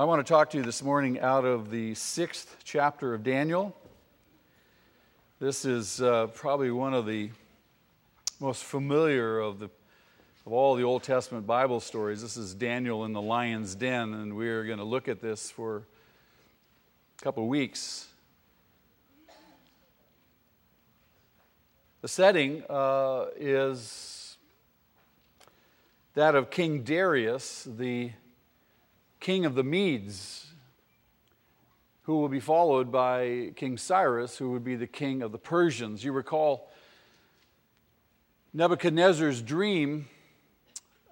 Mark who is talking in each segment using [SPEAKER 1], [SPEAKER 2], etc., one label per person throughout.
[SPEAKER 1] I want to talk to you this morning out of the sixth chapter of Daniel. This is uh, probably one of the most familiar of, the, of all the Old Testament Bible stories. This is Daniel in the lion's den, and we're going to look at this for a couple weeks. The setting uh, is that of King Darius, the king of the Medes, who will be followed by King Cyrus, who would be the king of the Persians. You recall Nebuchadnezzar's dream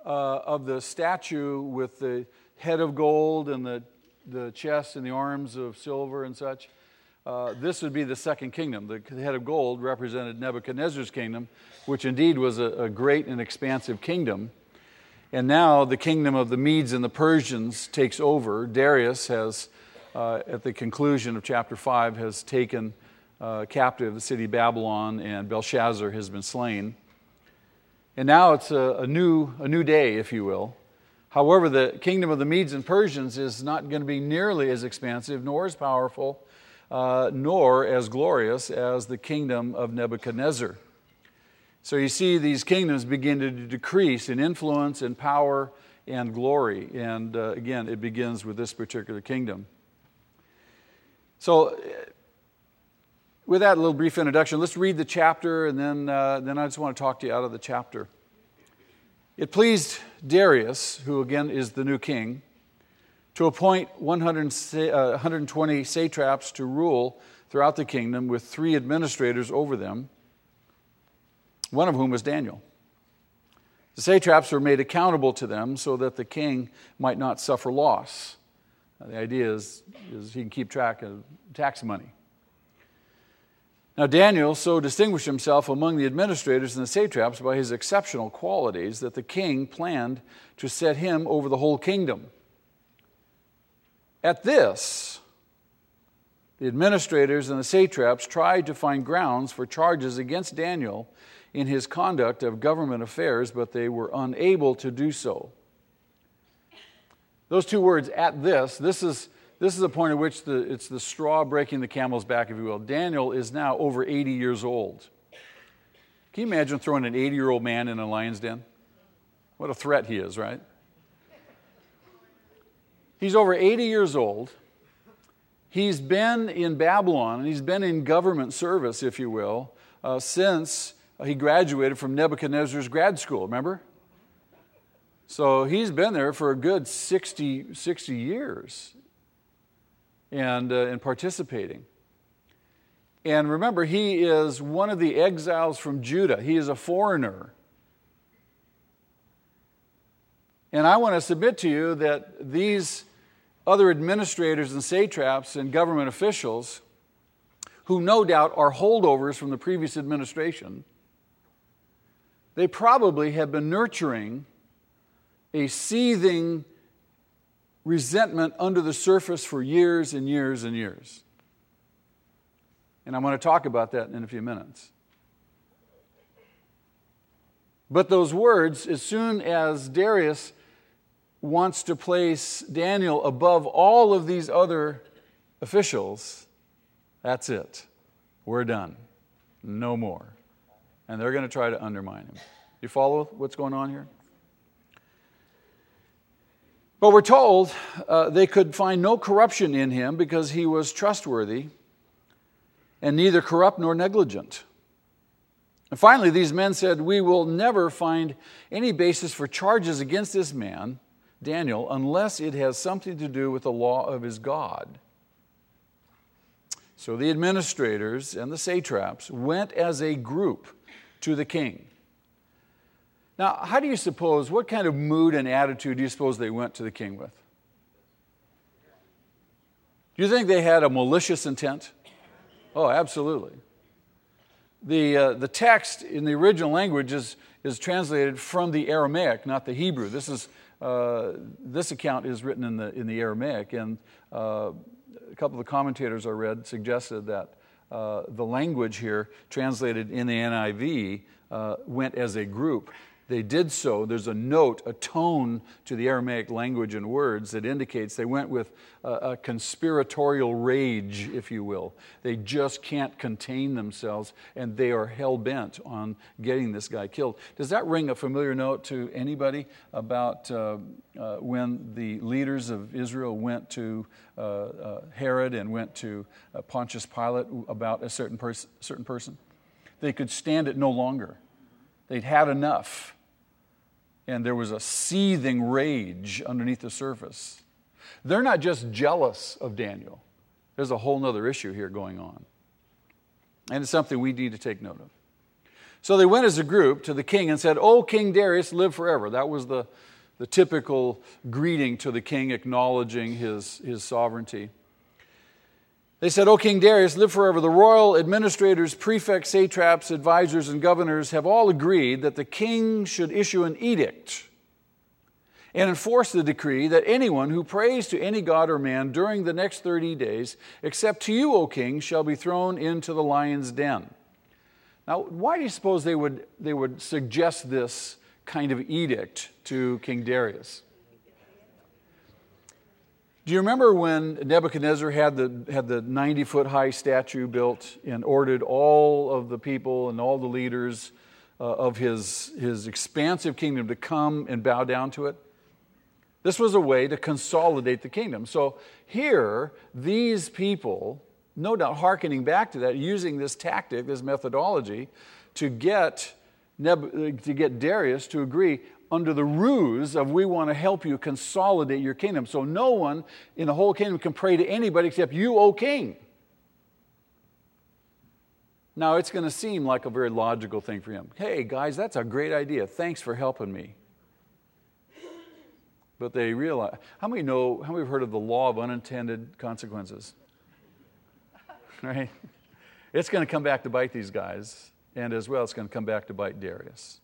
[SPEAKER 1] uh, of the statue with the head of gold and the, the chest and the arms of silver and such. Uh, this would be the second kingdom. The head of gold represented Nebuchadnezzar's kingdom, which indeed was a, a great and expansive kingdom. And now the kingdom of the Medes and the Persians takes over. Darius has, uh, at the conclusion of chapter 5, has taken uh, captive the city of Babylon, and Belshazzar has been slain. And now it's a, a, new, a new day, if you will. However, the kingdom of the Medes and Persians is not going to be nearly as expansive, nor as powerful, uh, nor as glorious as the kingdom of Nebuchadnezzar. So you see these kingdoms begin to decrease in influence and power and glory. And uh, again, it begins with this particular kingdom. So, uh, with that little brief introduction, let's read the chapter, and then, uh, then I just want to talk to you out of the chapter. It pleased Darius, who again is the new king, to appoint 100, uh, 120 satraps to rule throughout the kingdom with three administrators over them one of whom was Daniel. The satraps were made accountable to them so that the king might not suffer loss. Now, the idea is, is he can keep track of tax money. Now, Daniel so distinguished himself among the administrators and the satraps by his exceptional qualities that the king planned to set him over the whole kingdom. At this, the administrators and the satraps tried to find grounds for charges against Daniel in his conduct of government affairs, but they were unable to do so. Those two words, at this, this is, this is a point at which the, it's the straw breaking the camel's back, if you will. Daniel is now over 80 years old. Can you imagine throwing an 80 year old man in a lion's den? What a threat he is, right? He's over 80 years old. He's been in Babylon, and he's been in government service, if you will, uh, since he graduated from Nebuchadnezzar's grad school, remember? So he's been there for a good 60, 60 years and, uh, and participating. And remember, he is one of the exiles from Judah, he is a foreigner. And I want to submit to you that these other administrators and satraps and government officials, who no doubt are holdovers from the previous administration, they probably have been nurturing a seething resentment under the surface for years and years and years. And I'm going to talk about that in a few minutes. But those words, as soon as Darius wants to place Daniel above all of these other officials, that's it. We're done. No more and they're going to try to undermine him. You follow what's going on here? But we're told uh, they could find no corruption in him because he was trustworthy and neither corrupt nor negligent. And finally, these men said, We will never find any basis for charges against this man, Daniel, unless it has something to do with the law of his God. So the administrators and the satraps went as a group to the king. Now, how do you suppose, what kind of mood and attitude do you suppose they went to the king with? Do you think they had a malicious intent? Oh, absolutely. The, uh, the text in the original language is, is translated from the Aramaic, not the Hebrew. This, is, uh, this account is written in the, in the Aramaic, and uh, a couple of the commentators I read suggested that uh, the language here, translated in the NIV, uh, went as a group. They did so. There's a note, a tone to the Aramaic language and words that indicates they went with a, a, conspiratorial rage, if you will. They just can't contain themselves, and they are hell bent on getting this guy killed. Does that ring a familiar note to anybody about uh, uh, when the leaders of Israel went to uh, uh Herod and went to uh, Pontius Pilate about a certain, pers- certain person? They could stand it no longer. They'd had enough and there was a seething rage underneath the surface. They're not just jealous of Daniel, there's a whole other issue here going on. And it's something we need to take note of. So they went as a group to the king and said, Oh, King Darius, live forever. That was the, the typical greeting to the king, acknowledging his, his sovereignty. They said, O King Darius, live forever. The royal administrators, prefects, satraps, advisors, and governors have all agreed that the king should issue an edict and enforce the decree that anyone who prays to any god or man during the next 30 days, except to you, O king, shall be thrown into the lion's den. Now, why do you suppose they would, they would suggest this kind of edict to King Darius? Do you remember when Nebuchadnezzar had the, had the 90 foot high statue built and ordered all of the people and all the leaders uh, of his, his expansive kingdom to come and bow down to it? This was a way to consolidate the kingdom. So here, these people, no doubt hearkening back to that, using this tactic, this methodology, to get, Neb- to get Darius to agree under the ruse of we want to help you consolidate your kingdom. So no one in the whole kingdom can pray to anybody except you, O king. Now, it's going to seem like a very logical thing for him. Hey, guys, that's a great idea. Thanks for helping me. But they realize how many know, how many have heard of the law of unintended consequences? Right? It's going to come back to bite these guys, and as well, it's going to come back to bite Darius.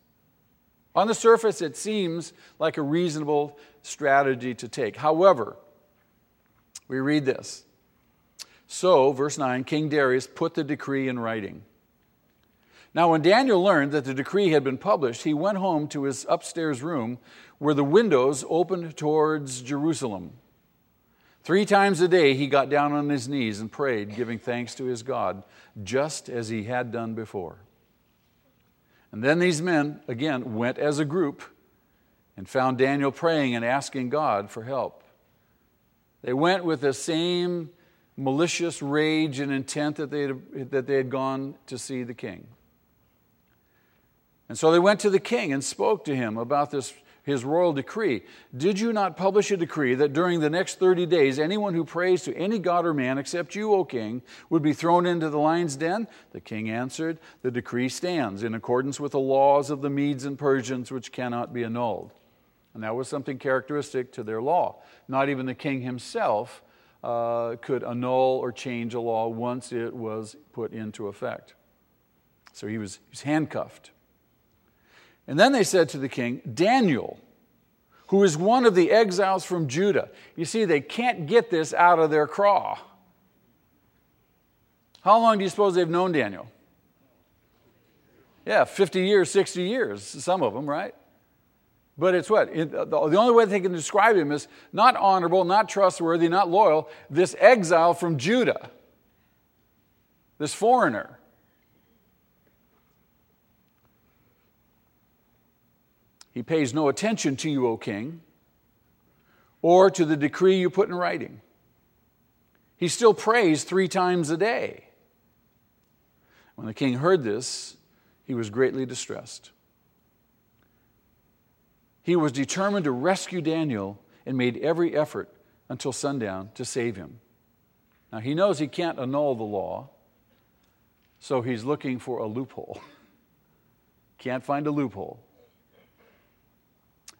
[SPEAKER 1] On the surface, it seems like a reasonable strategy to take. However, we read this. So, verse 9 King Darius put the decree in writing. Now, when Daniel learned that the decree had been published, he went home to his upstairs room where the windows opened towards Jerusalem. Three times a day he got down on his knees and prayed, giving thanks to his God, just as he had done before. And then these men, again, went as a group and found Daniel praying and asking God for help. They went with the same malicious rage and intent that they had, that they had gone to see the king. And so they went to the king and spoke to him about this his royal decree. Did you not publish a decree that during the next 30 days, anyone who prays to any god or man except you, O king, would be thrown into the lion's den? The king answered, The decree stands in accordance with the laws of the Medes and Persians, which cannot be annulled. And that was something characteristic to their law. Not even the king himself uh, could annul or change a law once it was put into effect. So he was, he was handcuffed. And then they said to the king, Daniel, who is one of the exiles from Judah. You see, they can't get this out of their craw. How long do you suppose they've known Daniel? Yeah, 50 years, 60 years, some of them, right? But it's what? The only way they can describe him is not honorable, not trustworthy, not loyal. This exile from Judah, this foreigner. He pays no attention to you, O king, or to the decree you put in writing. He still prays three times a day. When the king heard this, he was greatly distressed. He was determined to rescue Daniel and made every effort until sundown to save him. Now, he knows he can't annul the law, so he's looking for a loophole. Can't find a loophole.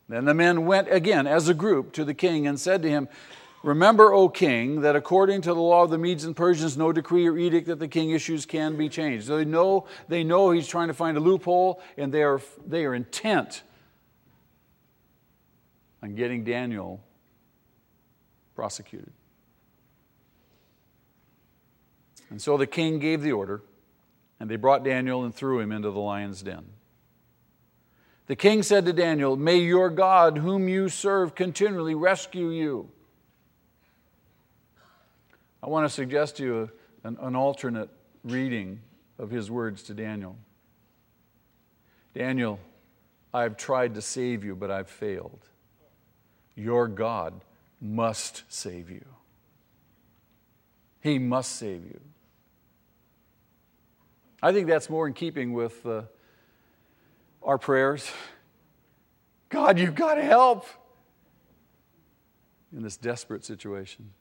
[SPEAKER 1] Then the men went again as a group to the king and said to him, Remember, O king, that according to the law of the Medes and Persians, no decree or edict that the king issues can be changed. So they know, they know he's trying to find a loophole, and they are, they are intent on getting Daniel prosecuted. And so the king gave the order, and they brought Daniel and threw him into the lion's den. The king said to Daniel, May your God, whom you serve, continually rescue you. I want to suggest to you an, an alternate reading of his words to Daniel. Daniel, I've tried to save you, but I've failed. Your God must save you. He must save you. I think that's more in keeping with uh, our prayers. God, you've got to help in this desperate situation.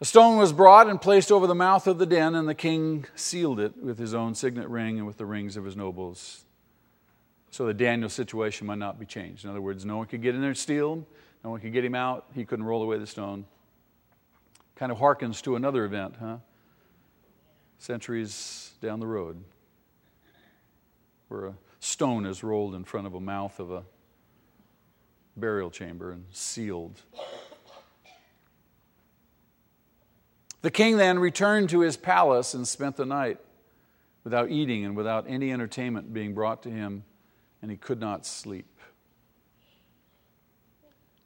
[SPEAKER 1] A stone was brought and placed over the mouth of the den, and the king sealed it with his own signet ring and with the rings of his nobles, so that Daniel's situation might not be changed. In other words, no one could get in there and steal him, no one could get him out, he couldn't roll away the stone. Kind of harkens to another event, huh? Centuries down the road, where a stone is rolled in front of a mouth of a burial chamber and sealed. The king then returned to his palace and spent the night without eating and without any entertainment being brought to him, and he could not sleep.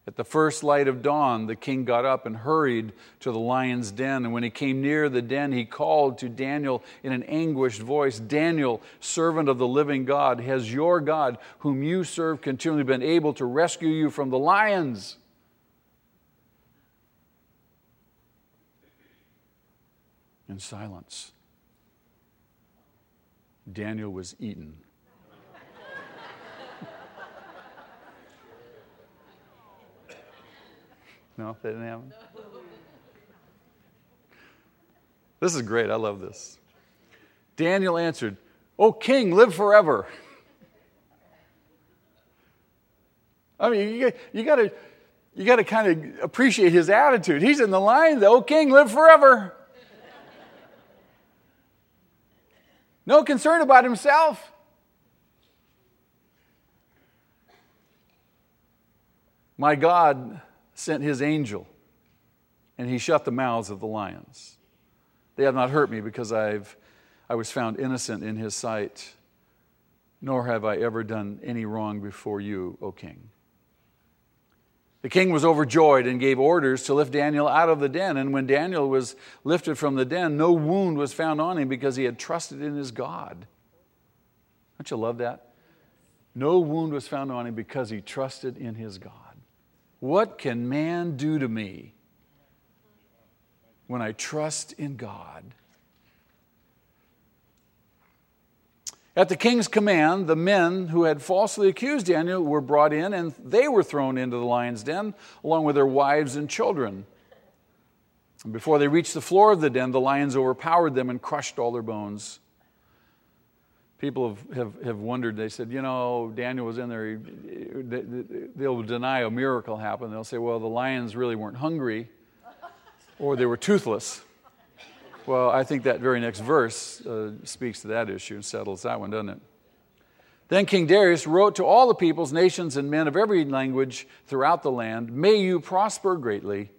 [SPEAKER 1] At the first light of dawn, the king got up and hurried to the lion's den. And when he came near the den, he called to Daniel in an anguished voice Daniel, servant of the living God, has your God, whom you serve continually, been able to rescue you from the lions? in silence. Daniel was eaten. No, they didn't have him? This is great. I love this. Daniel answered, O king, live forever. I mean, you, you got to you got to kind of appreciate his attitude. He's in the line, O oh, king, live forever. no concern about himself. My God sent his angel, and he shut the mouths of the lions. They have not hurt me because I've, I was found innocent in his sight, nor have I ever done any wrong before you, O king. The king was overjoyed and gave orders to lift Daniel out of the den. And when Daniel was lifted from the den, no wound was found on him because he had trusted in his God. Don't you love that? No wound was found on him because he trusted in his God. What can man do to me when I trust in God? At the king's command, the men who had falsely accused Daniel were brought in, and they were thrown into the lion's den, along with their wives and children. And before they reached the floor of the den, the lions overpowered them and crushed all their bones. People have, have, have wondered, they said, you know, Daniel was in there. They'll deny a miracle happened. They'll say, well, the lions really weren't hungry, or they were toothless. Well, I think that very next verse uh, speaks to that issue and settles that one, doesn't it? Then King Darius wrote to all the peoples, nations, and men of every language throughout the land May you prosper greatly.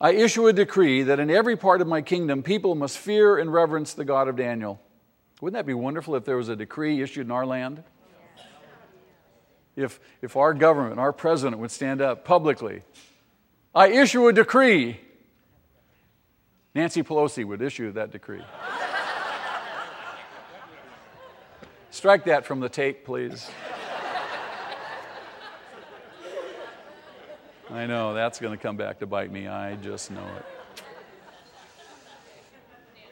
[SPEAKER 1] I issue a decree that in every part of my kingdom people must fear and reverence the God of Daniel. Wouldn't that be wonderful if there was a decree issued in our land? If, if our government, our president would stand up publicly, I issue a decree Nancy Pelosi would issue that decree. Strike that from the tape, please. I know that's going to come back to bite me. I just know it.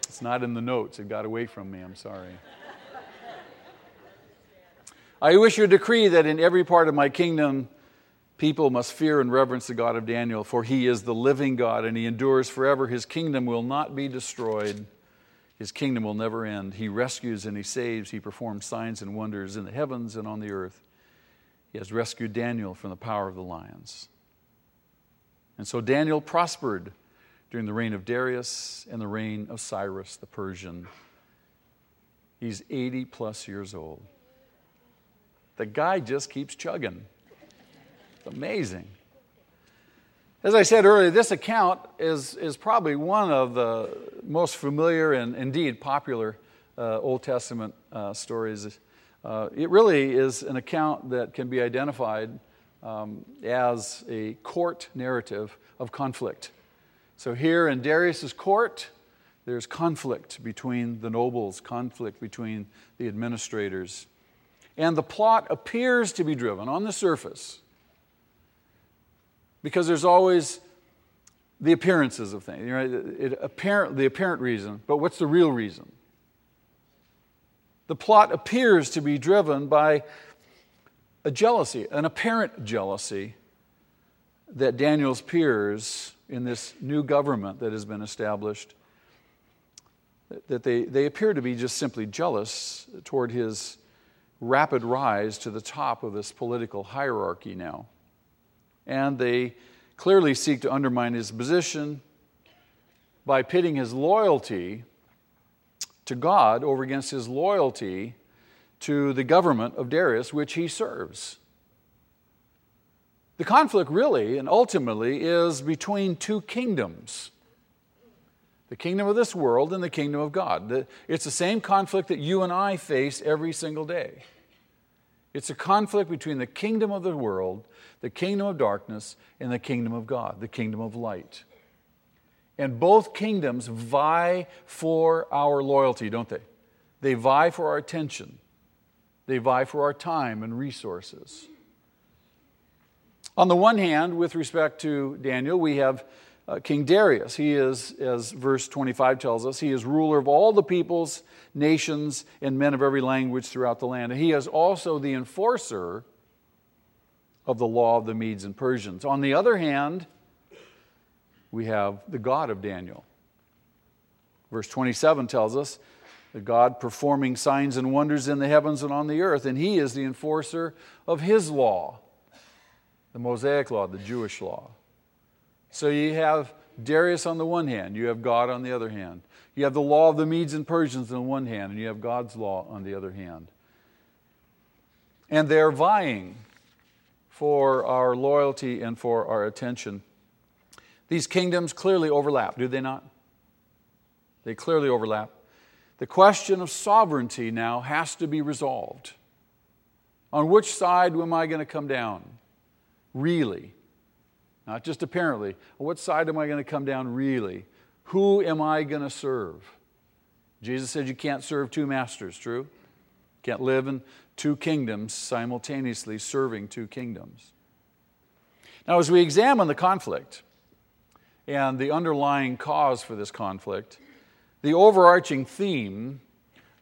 [SPEAKER 1] It's not in the notes. It got away from me. I'm sorry. I wish you a decree that in every part of my kingdom People must fear and reverence the God of Daniel, for he is the living God and he endures forever. His kingdom will not be destroyed, his kingdom will never end. He rescues and he saves, he performs signs and wonders in the heavens and on the earth. He has rescued Daniel from the power of the lions. And so Daniel prospered during the reign of Darius and the reign of Cyrus the Persian. He's 80 plus years old. The guy just keeps chugging. It's amazing. As I said earlier, this account is, is probably one of the most familiar and indeed popular uh, Old Testament uh, stories. Uh, it really is an account that can be identified um, as a court narrative of conflict. So here in Darius's court, there's conflict between the nobles, conflict between the administrators. And the plot appears to be driven on the surface because there's always the appearances of things. Right? It, apparent, the apparent reason, but what's the real reason? The plot appears to be driven by a jealousy, an apparent jealousy that Daniel's peers in this new government that has been established that they, they appear to be just simply jealous toward his rapid rise to the top of this political hierarchy now. And they clearly seek to undermine his position by pitting his loyalty to God over against his loyalty to the government of Darius, which he serves. The conflict really and ultimately is between two kingdoms the kingdom of this world and the kingdom of God. It's the same conflict that you and I face every single day. It's a conflict between the kingdom of the world, the kingdom of darkness, and the kingdom of God, the kingdom of light. And both kingdoms vie for our loyalty, don't they? They vie for our attention, they vie for our time and resources. On the one hand, with respect to Daniel, we have uh, King Darius. He is, as verse 25 tells us, he is ruler of all the peoples, nations, and men of every language throughout the land. And he is also the enforcer of the law of the Medes and Persians. On the other hand, we have the God of Daniel. Verse 27 tells us the God performing signs and wonders in the heavens and on the earth, and he is the enforcer of his law the Mosaic law, the Jewish law. So you have Darius on the one hand, you have God on the other hand. You have the law of the Medes and Persians on one hand, and you have God's law on the other hand. And they're vying for our loyalty and for our attention. These kingdoms clearly overlap, do they not? They clearly overlap. The question of sovereignty now has to be resolved. On which side am I going to come down? Really? Not just apparently. what side am I going to come down really? Who am I going to serve? Jesus said you can't serve two masters, true? Can't live in two kingdoms simultaneously serving two kingdoms. Now, as we examine the conflict and the underlying cause for this conflict, the overarching theme,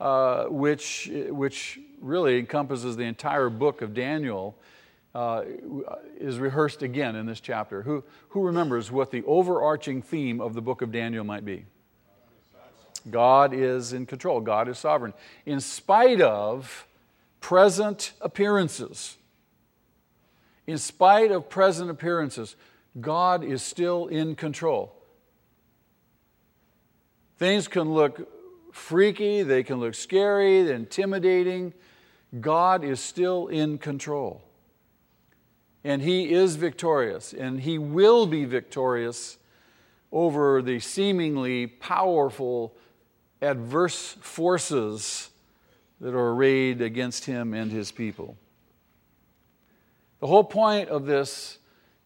[SPEAKER 1] uh, which, which really encompasses the entire book of Daniel, uh, is rehearsed again in this chapter. Who, who remembers what the overarching theme of the book of Daniel might be? God is in control, God is sovereign. In spite of present appearances, in spite of present appearances, God is still in control. Things can look freaky, they can look scary, intimidating. God is still in control and he is victorious, and he will be victorious over the seemingly powerful adverse forces that are arrayed against him and his people. The whole point of this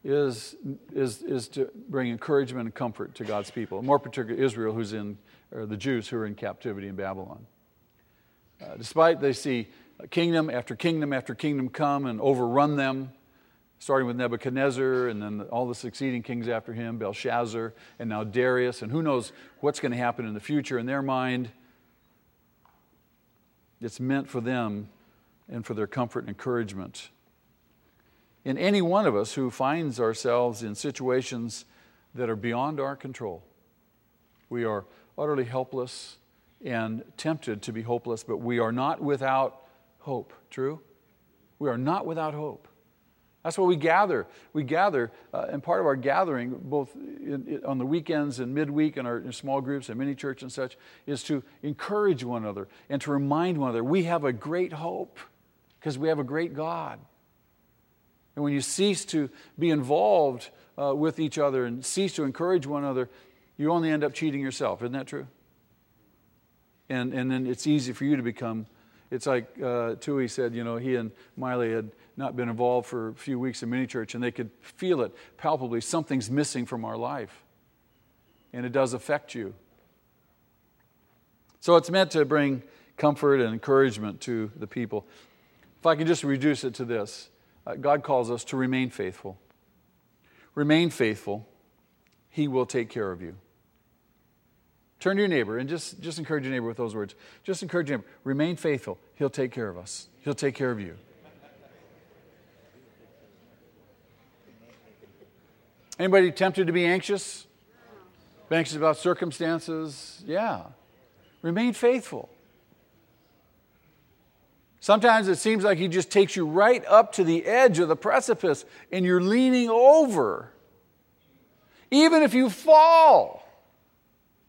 [SPEAKER 1] is, is, is to bring encouragement and comfort to God's people, more particularly Israel, who's in, or the Jews who are in captivity in Babylon. Uh, despite they see kingdom after kingdom after kingdom come and overrun them, starting with Nebuchadnezzar and then all the succeeding kings after him, Belshazzar, and now Darius, and who knows what's going to happen in the future in their mind. It's meant for them and for their comfort and encouragement. In any one of us who finds ourselves in situations that are beyond our control, we are utterly helpless and tempted to be hopeless, but we are not without hope. True? We are not without hope. That's why we gather. We gather, uh, and part of our gathering, both in, in, on the weekends and midweek in our small groups and mini church and such, is to encourage one another and to remind one another we have a great hope because we have a great God. And when you cease to be involved uh, with each other and cease to encourage one another, you only end up cheating yourself. Isn't that true? And, and then it's easy for you to become It's like uh, Tui said, you know, he and Miley had not been involved for a few weeks in mini church, and they could feel it palpably. Something's missing from our life, and it does affect you. So it's meant to bring comfort and encouragement to the people. If I can just reduce it to this uh, God calls us to remain faithful. Remain faithful, He will take care of you. Turn to your neighbor and just, just encourage your neighbor with those words. Just encourage him. Remain faithful. He'll take care of us, He'll take care of you. Anybody tempted to be anxious? Be Anxious about circumstances? Yeah. Remain faithful. Sometimes it seems like he just takes you right up to the edge of the precipice and you're leaning over. Even if you fall,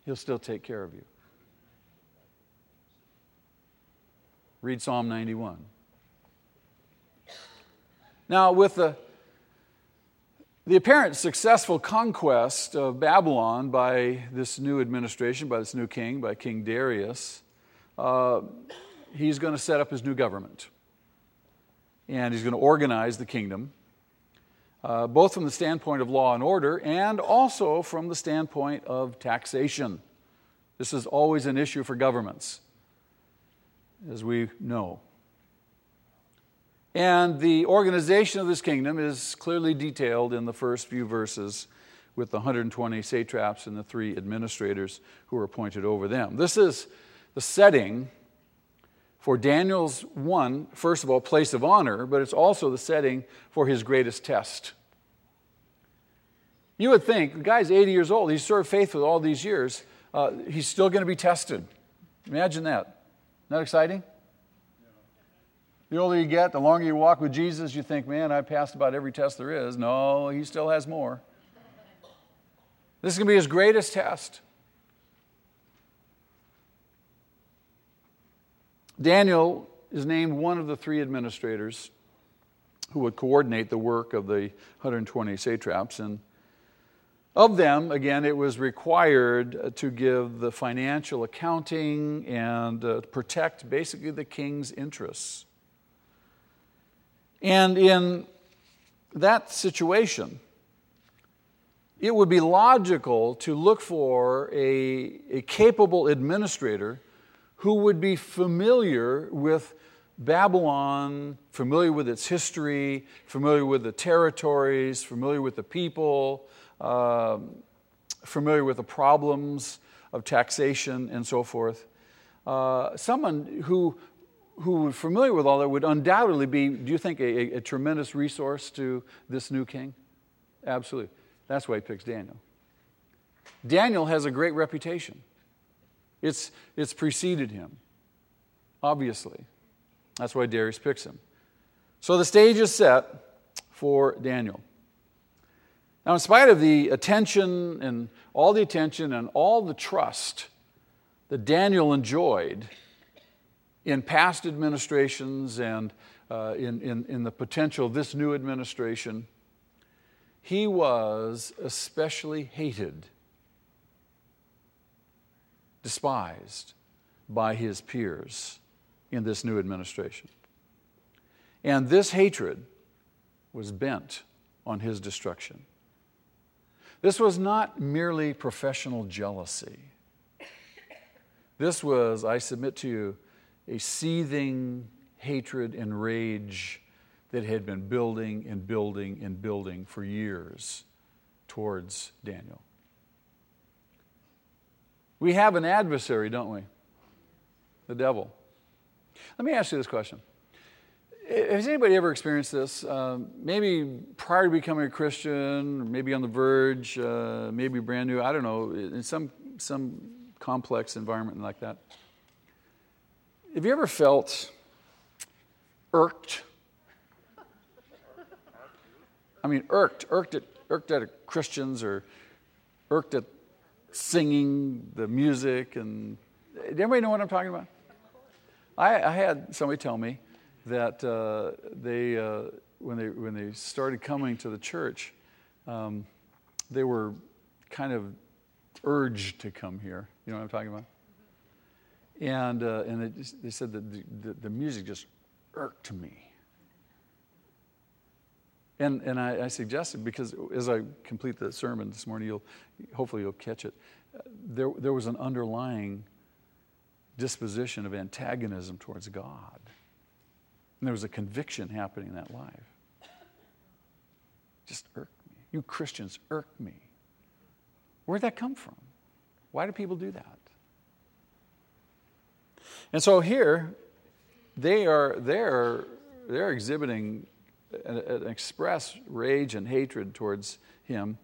[SPEAKER 1] he'll still take care of you. Read Psalm 91. Now, with the, the apparent successful conquest of Babylon by this new administration, by this new king, by King Darius, uh, he's going to set up his new government. And he's going to organize the kingdom, uh, both from the standpoint of law and order and also from the standpoint of taxation. This is always an issue for governments, as we know. And the organization of this kingdom is clearly detailed in the first few verses with the 120 satraps and the three administrators who are appointed over them. This is the setting for Daniel's one, first of all, place of honor, but it's also the setting for his greatest test. You would think, the guy's 80 years old, he's served faithfully all these years, uh, he's still going to be tested. Imagine that. Not that exciting? The older you get, the longer you walk with Jesus, you think, man, I passed about every test there is. No, he still has more. This is going to be his greatest test. Daniel is named one of the three administrators who would coordinate the work of the 120 satraps. And of them, again, it was required to give the financial accounting and uh, protect basically the king's interests. And in that situation, it would be logical to look for a, a capable administrator who would be familiar with Babylon, familiar with its history, familiar with the territories, familiar with the people, uh, familiar with the problems of taxation and so forth. Uh, someone who, who was familiar with all that would undoubtedly be, do you think, a, a tremendous resource to this new king? Absolutely. That's why he picks Daniel. Daniel has a great reputation. It's, it's preceded him, obviously. That's why Darius picks him. So the stage is set for Daniel. Now, in spite of the attention and all the attention and all the trust that Daniel enjoyed in past administrations and uh, in, in, in the potential of this new administration, he was especially hated despised by his peers in this new administration. And this hatred was bent on his destruction. This was not merely professional jealousy. This was, I submit to you, a seething hatred and rage that had been building and building and building for years towards Daniel. We have an adversary, don't we? The devil. Let me ask you this question. Has anybody ever experienced this? Uh, maybe prior to becoming a Christian, maybe on the verge, uh, maybe brand new, I don't know, in some, some complex environment like that. Have you ever felt irked? I mean, irked, irked at, irked at Christians or irked at singing, the music, and anybody know what I'm talking about? I, I had somebody tell me that uh, they, uh, when they when they started coming to the church, um, they were kind of urged to come here. You know what I'm talking about? And, uh, and they, said that the, the, the, music just irked me. And, and I, I, suggested, because as I complete the sermon this morning, you'll, hopefully you'll catch it, there, there was an underlying disposition of antagonism towards God. And there was a conviction happening in that life. Just irked me. You Christians irk me. Where'd that come from? Why do people do that? And so here, they are they're, they're exhibiting an, an express rage and hatred towards him.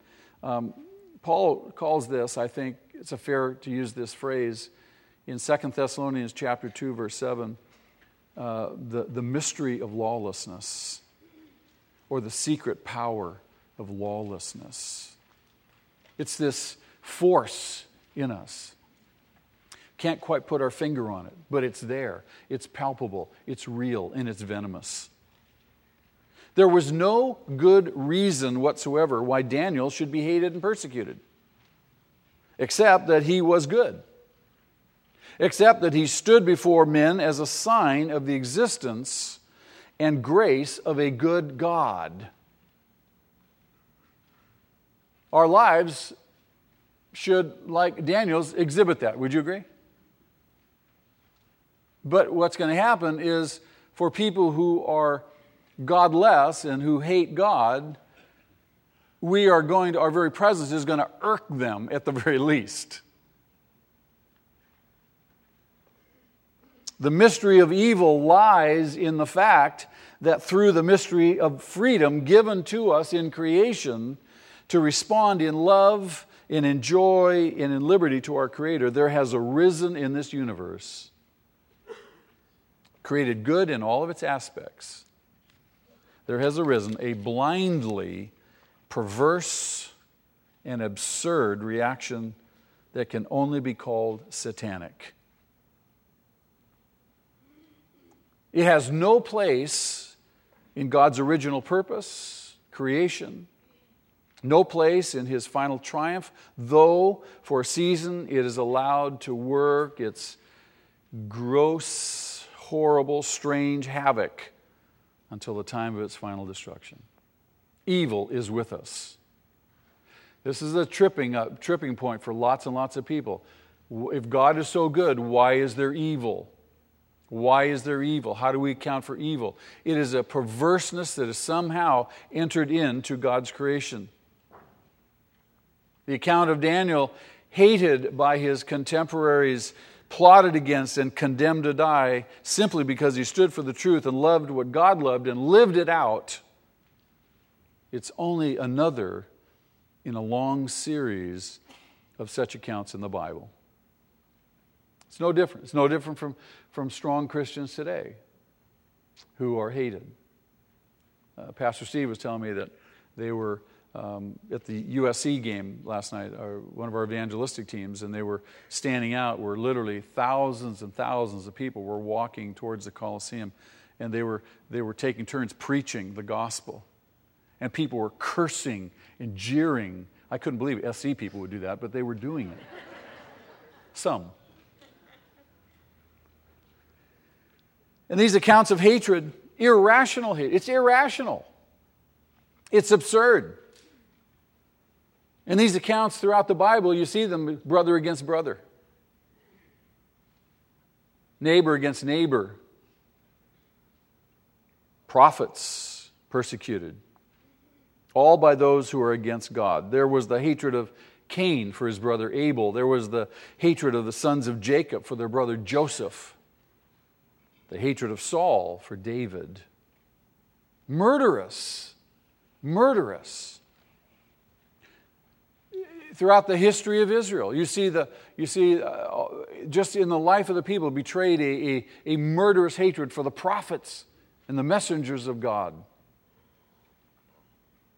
[SPEAKER 1] Um, Paul calls this, I think it's a fair to use this phrase in 2 Thessalonians chapter 2, verse 7, uh, the, the mystery of lawlessness or the secret power of lawlessness. It's this force in us. Can't quite put our finger on it, but it's there. It's palpable, it's real, and it's venomous. There was no good reason whatsoever why Daniel should be hated and persecuted, except that he was good, except that he stood before men as a sign of the existence and grace of a good God. Our lives should, like Daniel's, exhibit that. Would you agree? But what's going to happen is for people who are godless and who hate God, we are going to, our very presence is going to irk them at the very least. The mystery of evil lies in the fact that through the mystery of freedom given to us in creation to respond in love and in joy and in liberty to our Creator, there has arisen in this universe created good in all of its aspects, there has arisen a blindly perverse and absurd reaction that can only be called satanic. It has no place in God's original purpose, creation, no place in his final triumph, though for a season it is allowed to work its gross horrible, strange havoc until the time of its final destruction. Evil is with us. This is a tripping, uh, tripping point for lots and lots of people. If God is so good, why is there evil? Why is there evil? How do we account for evil? It is a perverseness that has somehow entered into God's creation. The account of Daniel, hated by his contemporaries, plotted against and condemned to die simply because he stood for the truth and loved what God loved and lived it out, it's only another in a long series of such accounts in the Bible. It's no different. It's no different from, from strong Christians today who are hated. Uh, Pastor Steve was telling me that they were um, at the USC game last night, our, one of our evangelistic teams, and they were standing out where literally thousands and thousands of people were walking towards the Coliseum, and they were, they were taking turns preaching the gospel. And people were cursing and jeering. I couldn't believe it. SC people would do that, but they were doing it. Some. And these accounts of hatred, irrational hate, it's irrational. It's absurd. In these accounts throughout the Bible, you see them brother against brother, neighbor against neighbor, prophets persecuted, all by those who are against God. There was the hatred of Cain for his brother Abel, there was the hatred of the sons of Jacob for their brother Joseph, the hatred of Saul for David. Murderous, murderous throughout the history of Israel. You see, the, you see uh, just in the life of the people, betrayed a, a, a murderous hatred for the prophets and the messengers of God.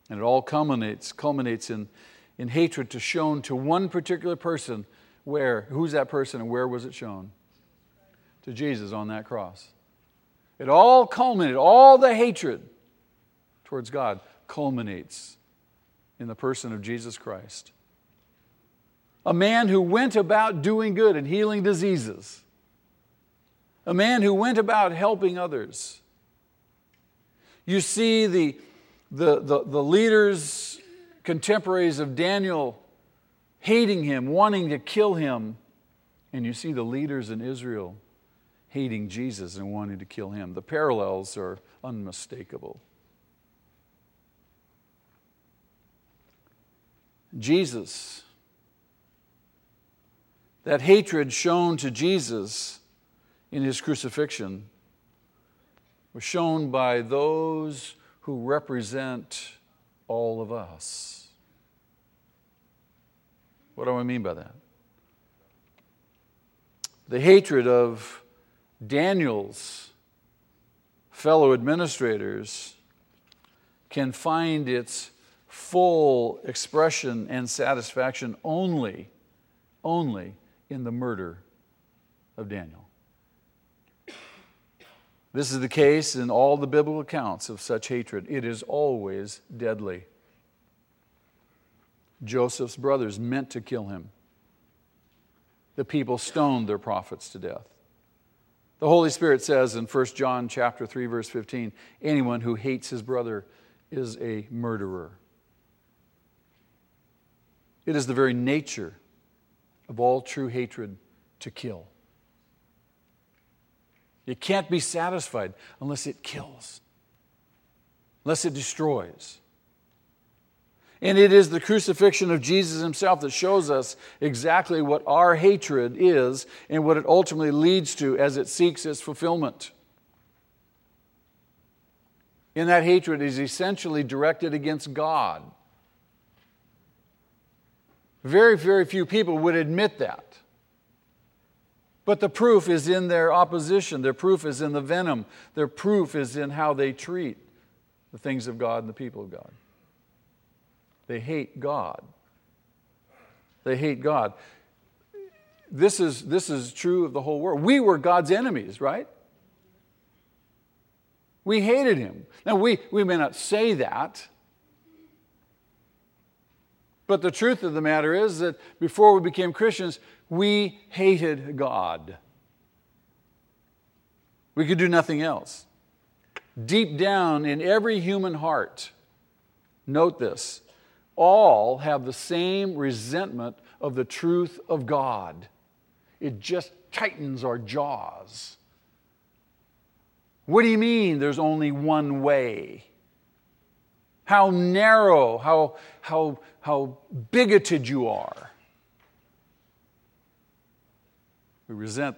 [SPEAKER 1] And it all culminates, culminates in, in hatred to shown to one particular person. Where? Who's that person and where was it shown? To Jesus on that cross. It all culminated, all the hatred towards God culminates in the person of Jesus Christ a man who went about doing good and healing diseases. a man who went about helping others. You see the, the, the, the leaders, contemporaries of Daniel, hating him, wanting to kill him. And you see the leaders in Israel hating Jesus and wanting to kill him. The parallels are unmistakable. Jesus, that hatred shown to Jesus in his crucifixion was shown by those who represent all of us. What do I mean by that? The hatred of Daniel's fellow administrators can find its full expression and satisfaction only, only in the murder of Daniel. This is the case in all the biblical accounts of such hatred. It is always deadly. Joseph's brothers meant to kill him. The people stoned their prophets to death. The Holy Spirit says in 1 John chapter 3 verse 15, anyone who hates his brother is a murderer. It is the very nature of all true hatred to kill. It can't be satisfied unless it kills, unless it destroys. And it is the crucifixion of Jesus himself that shows us exactly what our hatred is and what it ultimately leads to as it seeks its fulfillment. In that hatred is essentially directed against God. Very, very few people would admit that. But the proof is in their opposition. Their proof is in the venom. Their proof is in how they treat the things of God and the people of God. They hate God. They hate God. This is, this is true of the whole world. We were God's enemies, right? We hated him. Now, we, we may not say that, but the truth of the matter is that before we became Christians, we hated God. We could do nothing else. Deep down in every human heart, note this, all have the same resentment of the truth of God. It just tightens our jaws. What do you mean there's only one way? How narrow, how, how, how bigoted you are. We resent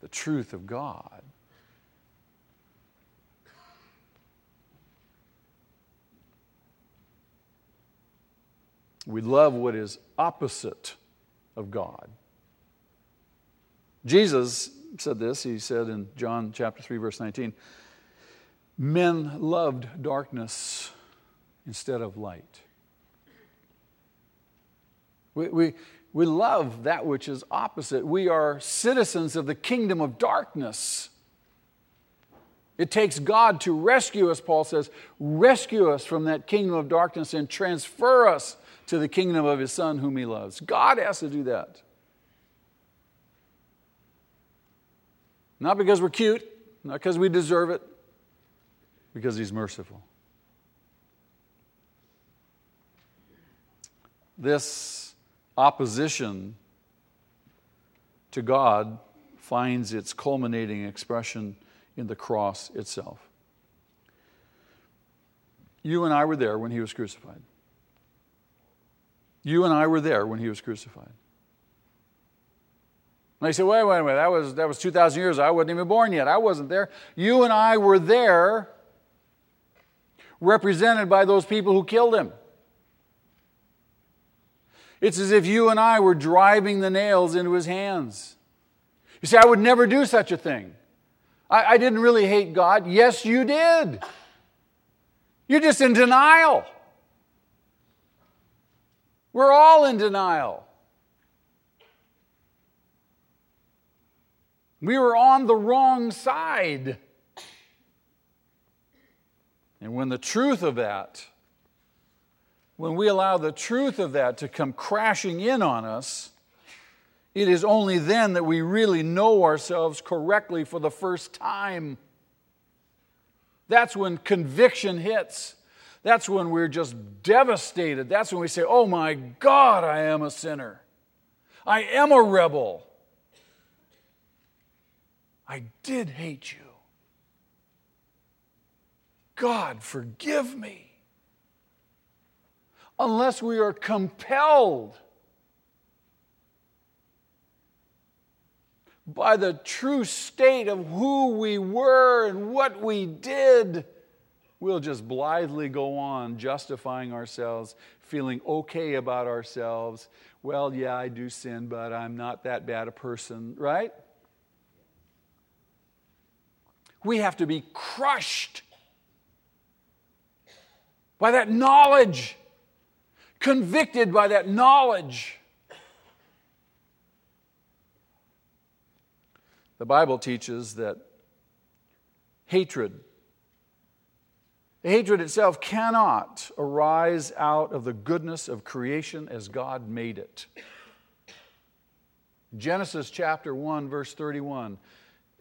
[SPEAKER 1] the truth of God. We love what is opposite of God. Jesus said this, he said in John chapter 3 verse 19, men loved darkness instead of light. We, we, we love that which is opposite. We are citizens of the kingdom of darkness. It takes God to rescue us, Paul says, rescue us from that kingdom of darkness and transfer us to the kingdom of his Son, whom he loves. God has to do that. Not because we're cute, not because we deserve it, because he's merciful. This opposition to God finds its culminating expression in the cross itself. You and I were there when he was crucified. You and I were there when he was crucified. And they say, wait, wait, wait, that was, that was 2,000 years. I wasn't even born yet. I wasn't there. You and I were there, represented by those people who killed him. It's as if you and I were driving the nails into his hands. You say, I would never do such a thing. I, I didn't really hate God. Yes, you did. You're just in denial. We're all in denial. We were on the wrong side. And when the truth of that when we allow the truth of that to come crashing in on us, It is only then that we really know ourselves correctly for the first time. That's when conviction hits. That's when we're just devastated. That's when we say, Oh my God, I am a sinner. I am a rebel. I did hate you. God, forgive me. Unless we are compelled by the true state of who we were and what we did, we'll just blithely go on justifying ourselves, feeling okay about ourselves. Well, yeah, I do sin, but I'm not that bad a person, right? We have to be crushed by that knowledge, convicted by that knowledge. The Bible teaches that hatred, hatred itself cannot arise out of the goodness of creation as God made it. Genesis chapter 1, verse 31,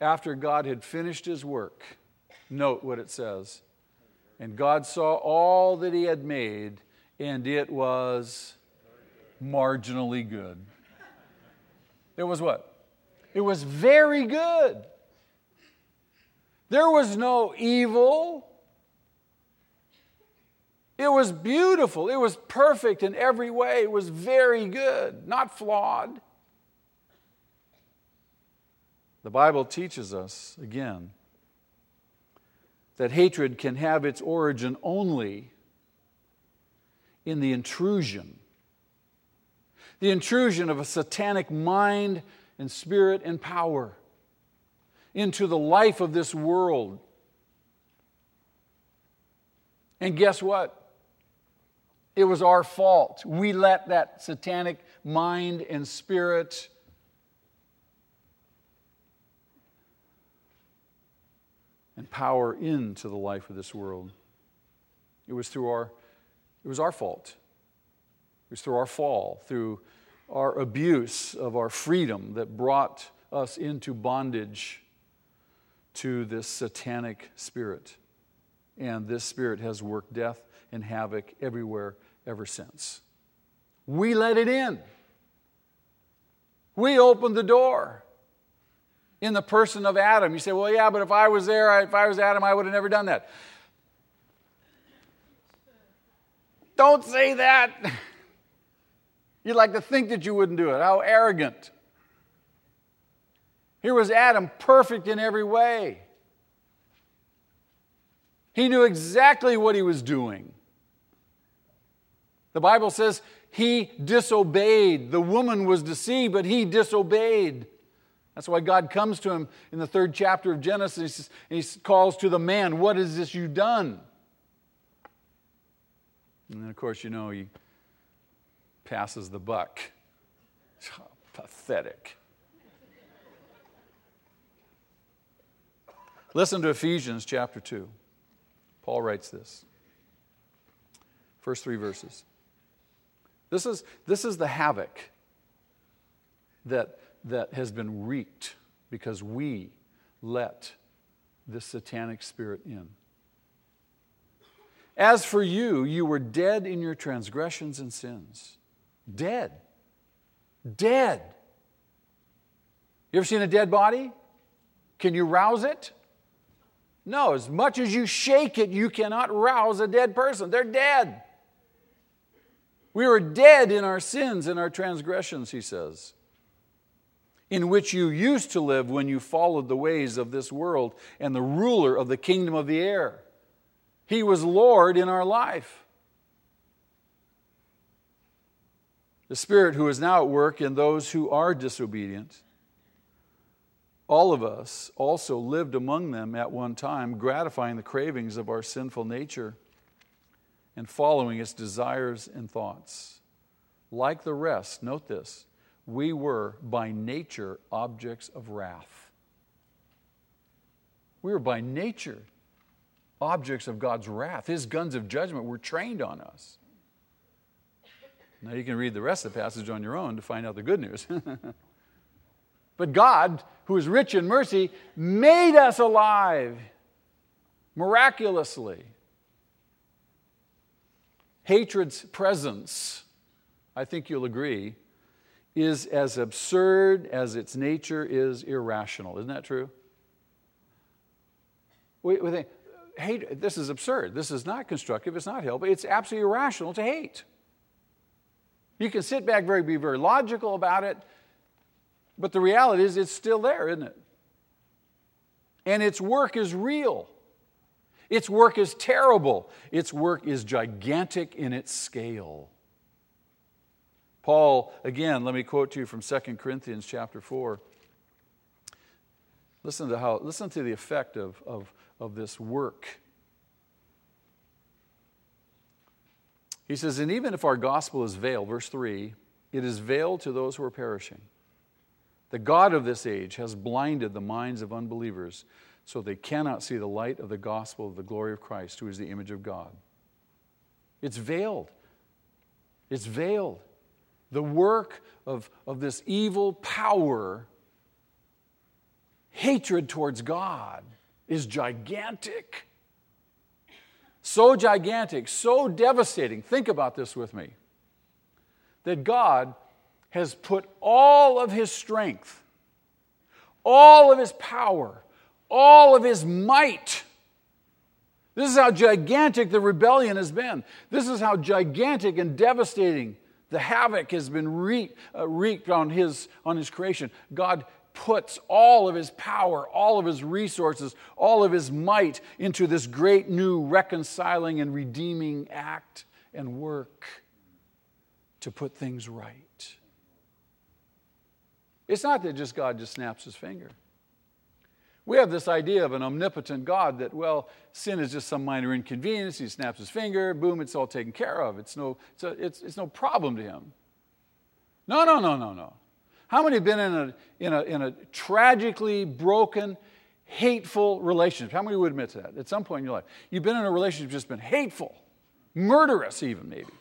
[SPEAKER 1] after God had finished his work, note what it says. And God saw all that he had made, and it was marginally good. It was what? It was very good. There was no evil. It was beautiful. It was perfect in every way. It was very good, not flawed. The Bible teaches us, again, that hatred can have its origin only in the intrusion. The intrusion of a satanic mind and spirit and power into the life of this world. And guess what? It was our fault. We let that satanic mind and spirit and power into the life of this world. It was through our it was our fault. It was through our fall, through our abuse of our freedom that brought us into bondage to this satanic spirit. And this spirit has worked death and havoc everywhere ever since. We let it in. We opened the door in the person of Adam. You say, well, yeah, but if I was there, if I was Adam, I would have never done that. Don't say that. You'd like to think that you wouldn't do it. How arrogant. Here was Adam, perfect in every way. He knew exactly what he was doing. The Bible says he disobeyed. The woman was deceived, but he disobeyed. That's why God comes to him in the third chapter of Genesis and he calls to the man, What is this you've done? And then, of course, you know, he passes the buck. Pathetic. Listen to Ephesians chapter 2. Paul writes this. First three verses. This is, this is the havoc that, that has been wreaked because we let this satanic spirit in. As for you, you were dead in your transgressions and sins Dead. Dead. You ever seen a dead body? Can you rouse it? No, as much as you shake it, you cannot rouse a dead person. They're dead. We were dead in our sins and our transgressions, he says, in which you used to live when you followed the ways of this world and the ruler of the kingdom of the air. He was Lord in our life. the Spirit who is now at work in those who are disobedient. All of us also lived among them at one time, gratifying the cravings of our sinful nature and following its desires and thoughts. Like the rest, note this, we were by nature objects of wrath. We were by nature objects of God's wrath. His guns of judgment were trained on us. Now you can read the rest of the passage on your own to find out the good news. But God, who is rich in mercy, made us alive miraculously. Hatred's presence, I think you'll agree, is as absurd as its nature is irrational. Isn't that true? We, we think, hate, this is absurd. This is not constructive. It's not helpful. It's absolutely irrational to hate. You can sit back, very, be very logical about it, but the reality is it's still there, isn't it? And its work is real. Its work is terrible. Its work is gigantic in its scale. Paul, again, let me quote to you from 2 Corinthians chapter 4. Listen to how, listen to the effect of, of, of this work. He says, And even if our gospel is veiled, verse 3, it is veiled to those who are perishing. The God of this age has blinded the minds of unbelievers so they cannot see the light of the gospel of the glory of Christ, who is the image of God. It's veiled. It's veiled. The work of, of this evil power, hatred towards God, is gigantic. So gigantic, so devastating. Think about this with me. That God has put all of his strength, all of his power, all of his might. This is how gigantic the rebellion has been. This is how gigantic and devastating the havoc has been wreaked, uh, wreaked on, his, on his creation. God puts all of his power, all of his resources, all of his might into this great new reconciling and redeeming act and work to put things right. It's not that just God just snaps his finger. We have this idea of an omnipotent God that, well, sin is just some minor inconvenience. He snaps his finger, boom, it's all taken care of. It's no, it's, a, it's, it's no problem to him. No, no, no, no, no. How many have been in a, in a, in a tragically broken, hateful relationship? How many would admit to that at some point in your life? You've been in a relationship that's been hateful, murderous, even maybe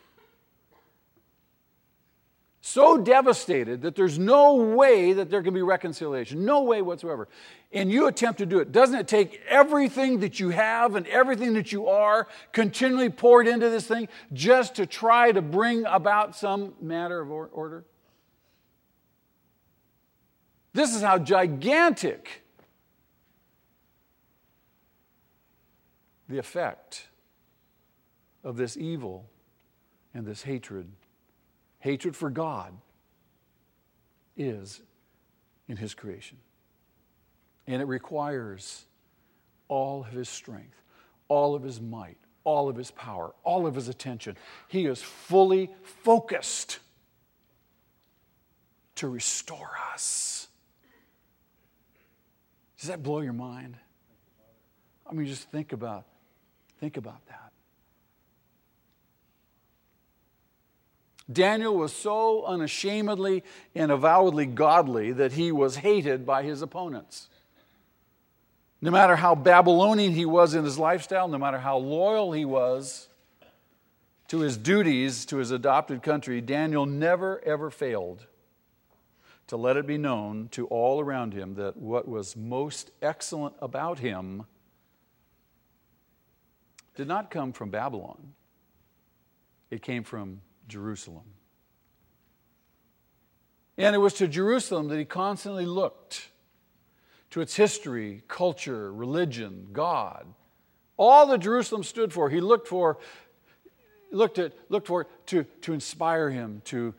[SPEAKER 1] so devastated that there's no way that there can be reconciliation, no way whatsoever. And you attempt to do it. Doesn't it take everything that you have and everything that you are continually poured into this thing just to try to bring about some matter of order? This is how gigantic the effect of this evil and this hatred hatred for God is in His creation. And it requires all of His strength, all of His might, all of His power, all of His attention. He is fully focused to restore us. Does that blow your mind? I mean, just think about, think about that. Daniel was so unashamedly and avowedly godly that he was hated by his opponents. No matter how Babylonian he was in his lifestyle, no matter how loyal he was to his duties to his adopted country, Daniel never ever failed to let it be known to all around him that what was most excellent about him did not come from Babylon, it came from Jerusalem. And it was to Jerusalem that he constantly looked to its history, culture, religion, God. All that Jerusalem stood for, he looked for, looked at, looked for to, to inspire him, to,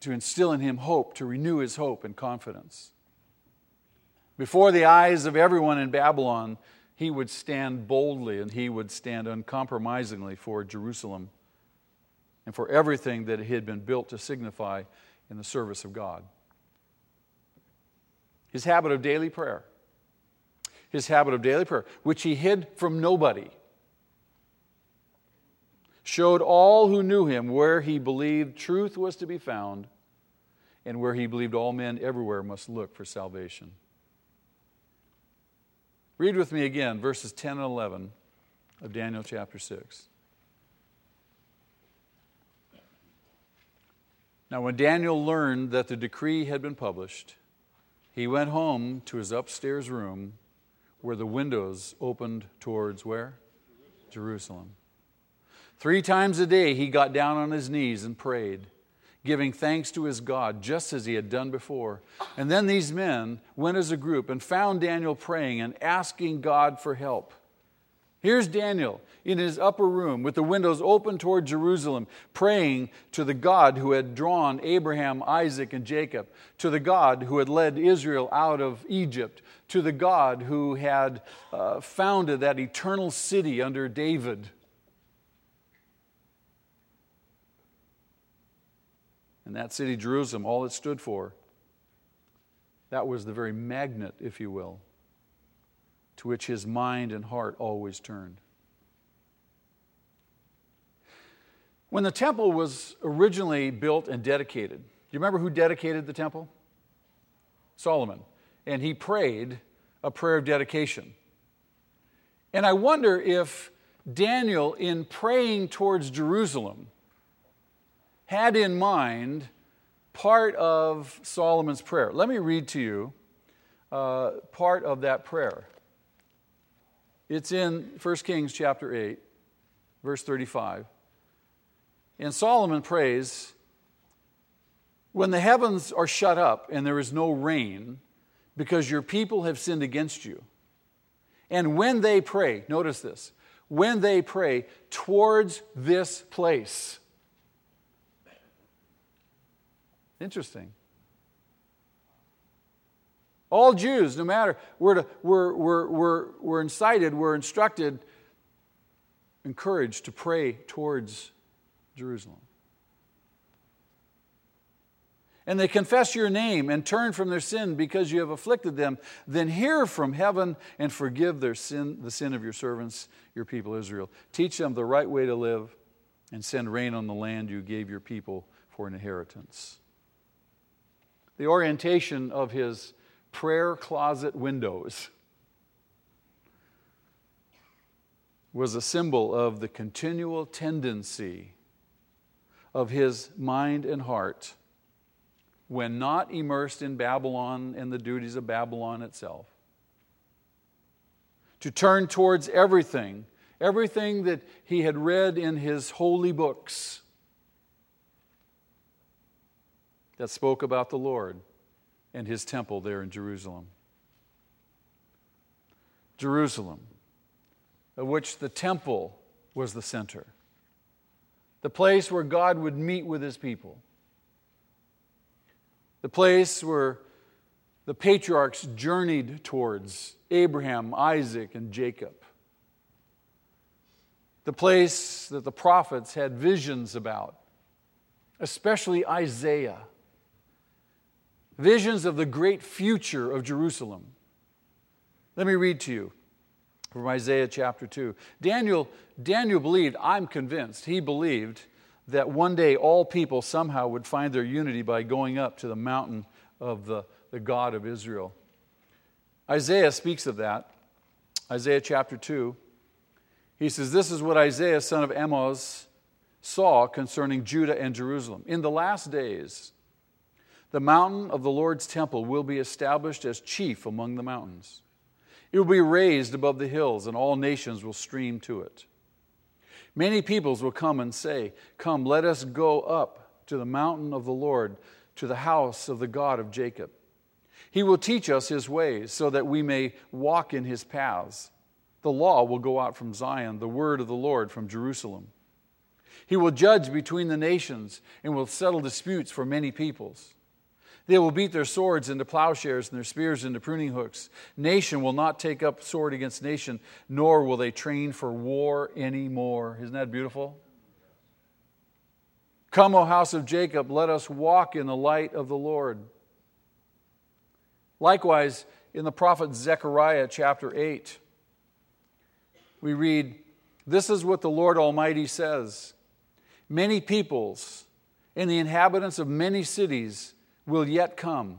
[SPEAKER 1] to instill in him hope, to renew his hope and confidence. Before the eyes of everyone in Babylon, he would stand boldly and he would stand uncompromisingly for Jerusalem and for everything that he had been built to signify in the service of God. His habit of daily prayer, his habit of daily prayer, which he hid from nobody, showed all who knew him where he believed truth was to be found and where he believed all men everywhere must look for salvation. Read with me again verses 10 and 11 of Daniel chapter 6. Now, when Daniel learned that the decree had been published, he went home to his upstairs room where the windows opened towards where? Jerusalem. Three times a day he got down on his knees and prayed, giving thanks to his God, just as he had done before. And then these men went as a group and found Daniel praying and asking God for help. Here's Daniel in his upper room with the windows open toward Jerusalem, praying to the God who had drawn Abraham, Isaac, and Jacob, to the God who had led Israel out of Egypt, to the God who had uh, founded that eternal city under David. And that city, Jerusalem, all it stood for, that was the very magnet, if you will to which his mind and heart always turned. When the temple was originally built and dedicated, do you remember who dedicated the temple? Solomon. And he prayed a prayer of dedication. And I wonder if Daniel, in praying towards Jerusalem, had in mind part of Solomon's prayer. Let me read to you uh, part of that prayer. It's in 1 Kings chapter 8, verse 35. And Solomon prays, When the heavens are shut up and there is no rain, because your people have sinned against you. And when they pray, notice this, when they pray towards this place. Interesting. All Jews, no matter, we're, to, we're, we're, we're, we're incited, we're instructed, encouraged to pray towards Jerusalem. And they confess your name and turn from their sin because you have afflicted them, then hear from heaven and forgive their sin, the sin of your servants, your people Israel. Teach them the right way to live and send rain on the land you gave your people for an inheritance. The orientation of his prayer closet windows was a symbol of the continual tendency of his mind and heart when not immersed in Babylon and the duties of Babylon itself. To turn towards everything, everything that he had read in his holy books that spoke about the Lord and his temple there in Jerusalem. Jerusalem, of which the temple was the center, the place where God would meet with his people, the place where the patriarchs journeyed towards Abraham, Isaac, and Jacob, the place that the prophets had visions about, especially Isaiah visions of the great future of Jerusalem. Let me read to you from Isaiah chapter 2. Daniel, Daniel believed, I'm convinced, he believed that one day all people somehow would find their unity by going up to the mountain of the, the God of Israel. Isaiah speaks of that. Isaiah chapter 2. He says, This is what Isaiah, son of Amoz, saw concerning Judah and Jerusalem. In the last days, the mountain of the Lord's temple will be established as chief among the mountains. It will be raised above the hills, and all nations will stream to it. Many peoples will come and say, Come, let us go up to the mountain of the Lord, to the house of the God of Jacob. He will teach us his ways, so that we may walk in his paths. The law will go out from Zion, the word of the Lord from Jerusalem. He will judge between the nations and will settle disputes for many peoples. They will beat their swords into plowshares and their spears into pruning hooks. Nation will not take up sword against nation, nor will they train for war anymore. Isn't that beautiful? Come, O house of Jacob, let us walk in the light of the Lord. Likewise, in the prophet Zechariah chapter 8, we read, This is what the Lord Almighty says Many peoples and the inhabitants of many cities will yet come.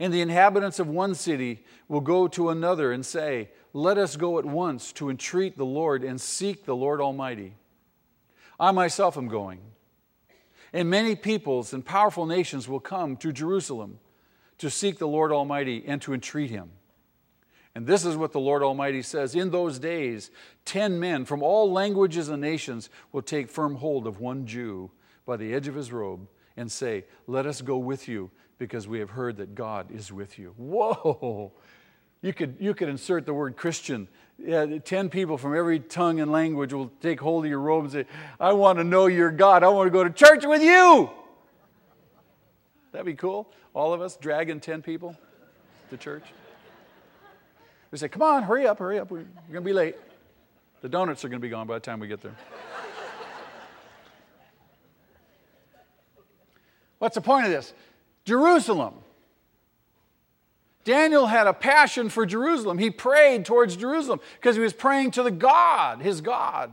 [SPEAKER 1] And the inhabitants of one city will go to another and say, Let us go at once to entreat the Lord and seek the Lord Almighty. I myself am going. And many peoples and powerful nations will come to Jerusalem to seek the Lord Almighty and to entreat Him. And this is what the Lord Almighty says In those days, ten men from all languages and nations will take firm hold of one Jew by the edge of his robe and say, Let us go with you because we have heard that God is with you. Whoa! You could, you could insert the word Christian. Yeah, ten people from every tongue and language will take hold of your robe and say, I want to know your God. I want to go to church with you. That'd be cool. All of us dragging ten people to church. We say, Come on, hurry up, hurry up. We're going to be late. The donuts are going to be gone by the time we get there. What's the point of this? Jerusalem. Daniel had a passion for Jerusalem. He prayed towards Jerusalem because he was praying to the God, his God.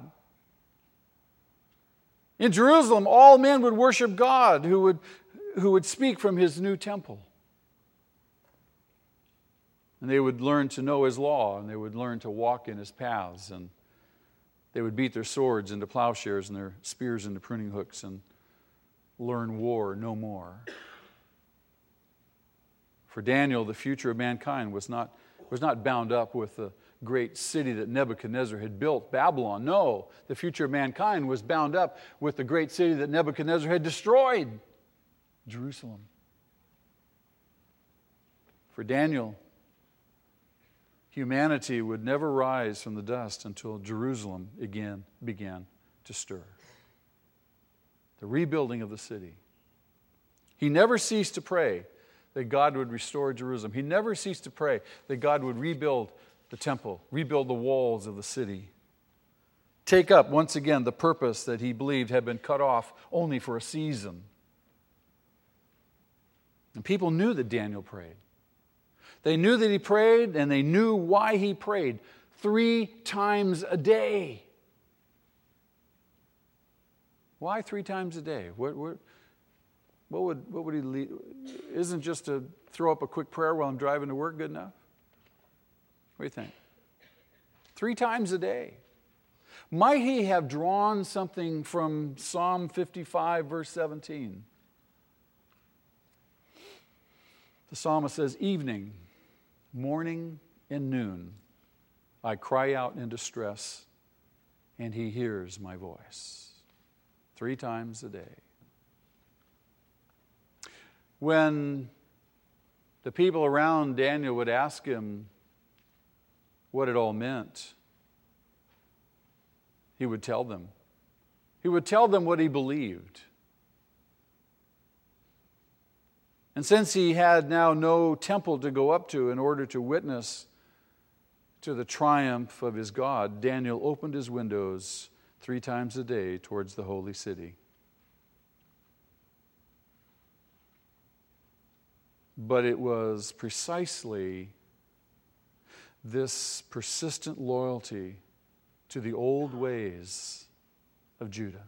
[SPEAKER 1] In Jerusalem, all men would worship God who would, who would speak from his new temple. And they would learn to know his law, and they would learn to walk in his paths, and they would beat their swords into plowshares and their spears into pruning hooks and learn war no more. For Daniel, the future of mankind was not, was not bound up with the great city that Nebuchadnezzar had built, Babylon. No, the future of mankind was bound up with the great city that Nebuchadnezzar had destroyed, Jerusalem. For Daniel, humanity would never rise from the dust until Jerusalem again began to stir the rebuilding of the city. He never ceased to pray that God would restore Jerusalem. He never ceased to pray that God would rebuild the temple, rebuild the walls of the city. Take up once again the purpose that he believed had been cut off only for a season. And people knew that Daniel prayed. They knew that he prayed and they knew why he prayed three times a day. Why three times a day? What, what, what, would, what would he lead? Isn't just to throw up a quick prayer while I'm driving to work good enough? What do you think? Three times a day. Might he have drawn something from Psalm 55, verse 17? The psalmist says, Evening, morning, and noon, I cry out in distress, and he hears my voice three times a day. When the people around Daniel would ask him what it all meant, he would tell them. He would tell them what he believed. And since he had now no temple to go up to in order to witness to the triumph of his God, Daniel opened his windows three times a day towards the holy city. But it was precisely this persistent loyalty to the old ways of Judah.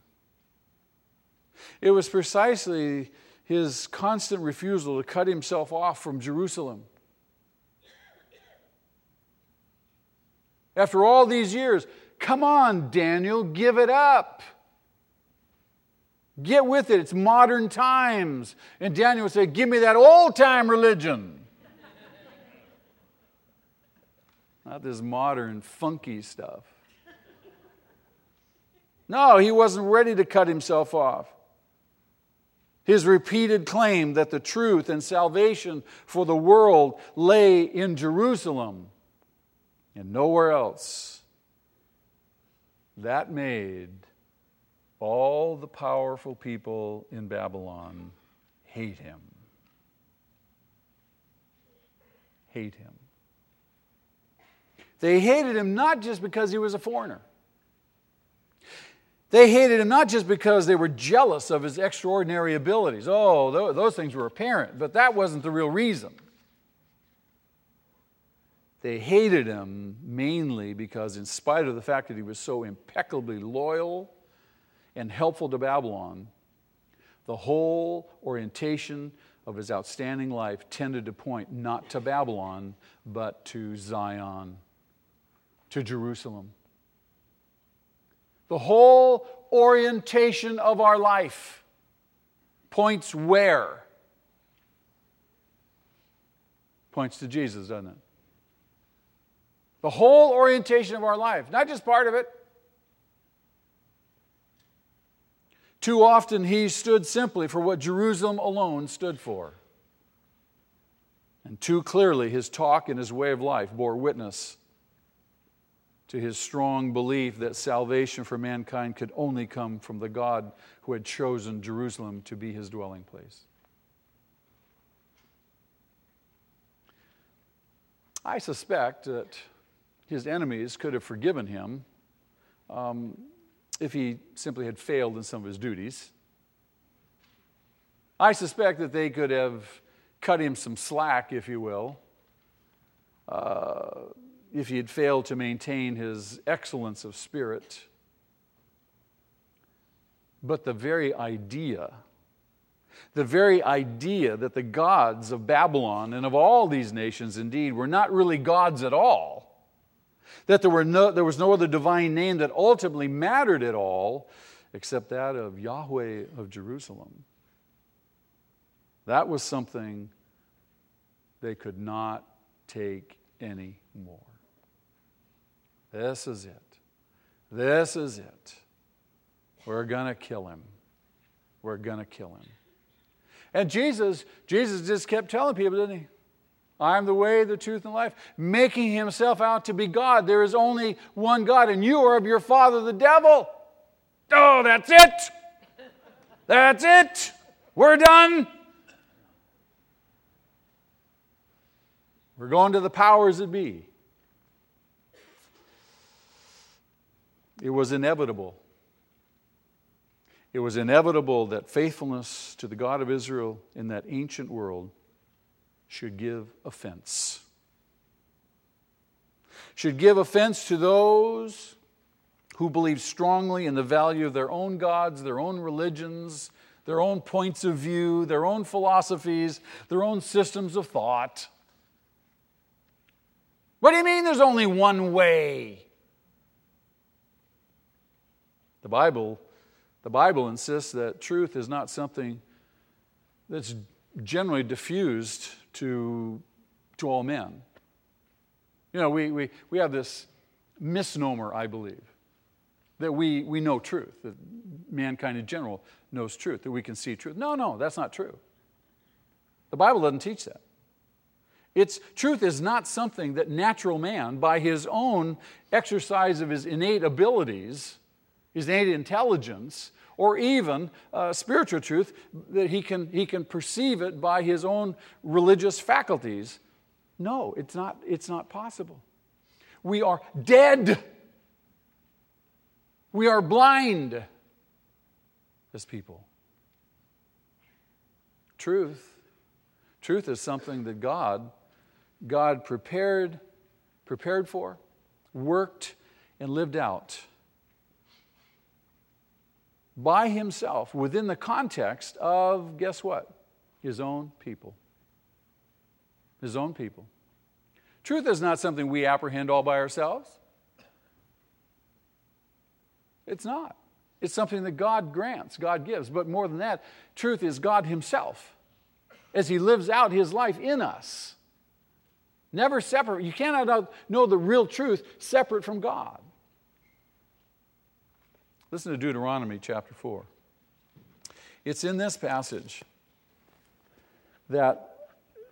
[SPEAKER 1] It was precisely his constant refusal to cut himself off from Jerusalem. After all these years, Come on, Daniel, give it up. Get with it. It's modern times. And Daniel would say, Give me that old time religion. Not this modern, funky stuff. No, he wasn't ready to cut himself off. His repeated claim that the truth and salvation for the world lay in Jerusalem and nowhere else that made all the powerful people in Babylon hate him. Hate him. They hated him not just because he was a foreigner. They hated him not just because they were jealous of his extraordinary abilities. Oh, those things were apparent, but that wasn't the real reason. They hated him mainly because, in spite of the fact that he was so impeccably loyal and helpful to Babylon, the whole orientation of his outstanding life tended to point not to Babylon, but to Zion, to Jerusalem. The whole orientation of our life points where? points to Jesus, doesn't it? The whole orientation of our life, not just part of it. Too often he stood simply for what Jerusalem alone stood for. And too clearly his talk and his way of life bore witness to his strong belief that salvation for mankind could only come from the God who had chosen Jerusalem to be his dwelling place. I suspect that his enemies could have forgiven him um, if he simply had failed in some of his duties. I suspect that they could have cut him some slack, if you will. Uh, if he had failed to maintain his excellence of spirit. But the very idea, the very idea that the gods of Babylon and of all these nations indeed were not really gods at all, that there, were no, there was no other divine name that ultimately mattered at all except that of Yahweh of Jerusalem. That was something they could not take anymore. This is it. This is it. We're going to kill him. We're going to kill him. And Jesus, Jesus just kept telling people, didn't he? I am the way, the truth, and life, making himself out to be God. There is only one God, and you are of your father, the devil. Oh, that's it. That's it. We're done. We're going to the powers that be. It was inevitable. It was inevitable that faithfulness to the God of Israel in that ancient world should give offense. Should give offense to those who believe strongly in the value of their own gods, their own religions, their own points of view, their own philosophies, their own systems of thought. What do you mean there's only one way? The Bible, the Bible insists that truth is not something that's generally diffused to, to all men. You know, we, we, we have this misnomer, I believe, that we, we know truth, that mankind in general knows truth, that we can see truth. No, no, that's not true. The Bible doesn't teach that. Its truth is not something that natural man, by his own exercise of his innate abilities, his innate intelligence, or even uh, spiritual truth, that he can, he can perceive it by his own religious faculties. No, it's not, it's not possible. We are dead. We are blind as people. Truth, truth is something that God, God prepared, prepared for, worked, and lived out by himself within the context of, guess what? His own people. His own people. Truth is not something we apprehend all by ourselves. It's not. It's something that God grants, God gives. But more than that, truth is God Himself as He lives out His life in us. Never separate. You cannot know the real truth separate from God. Listen to Deuteronomy chapter 4. It's in this passage that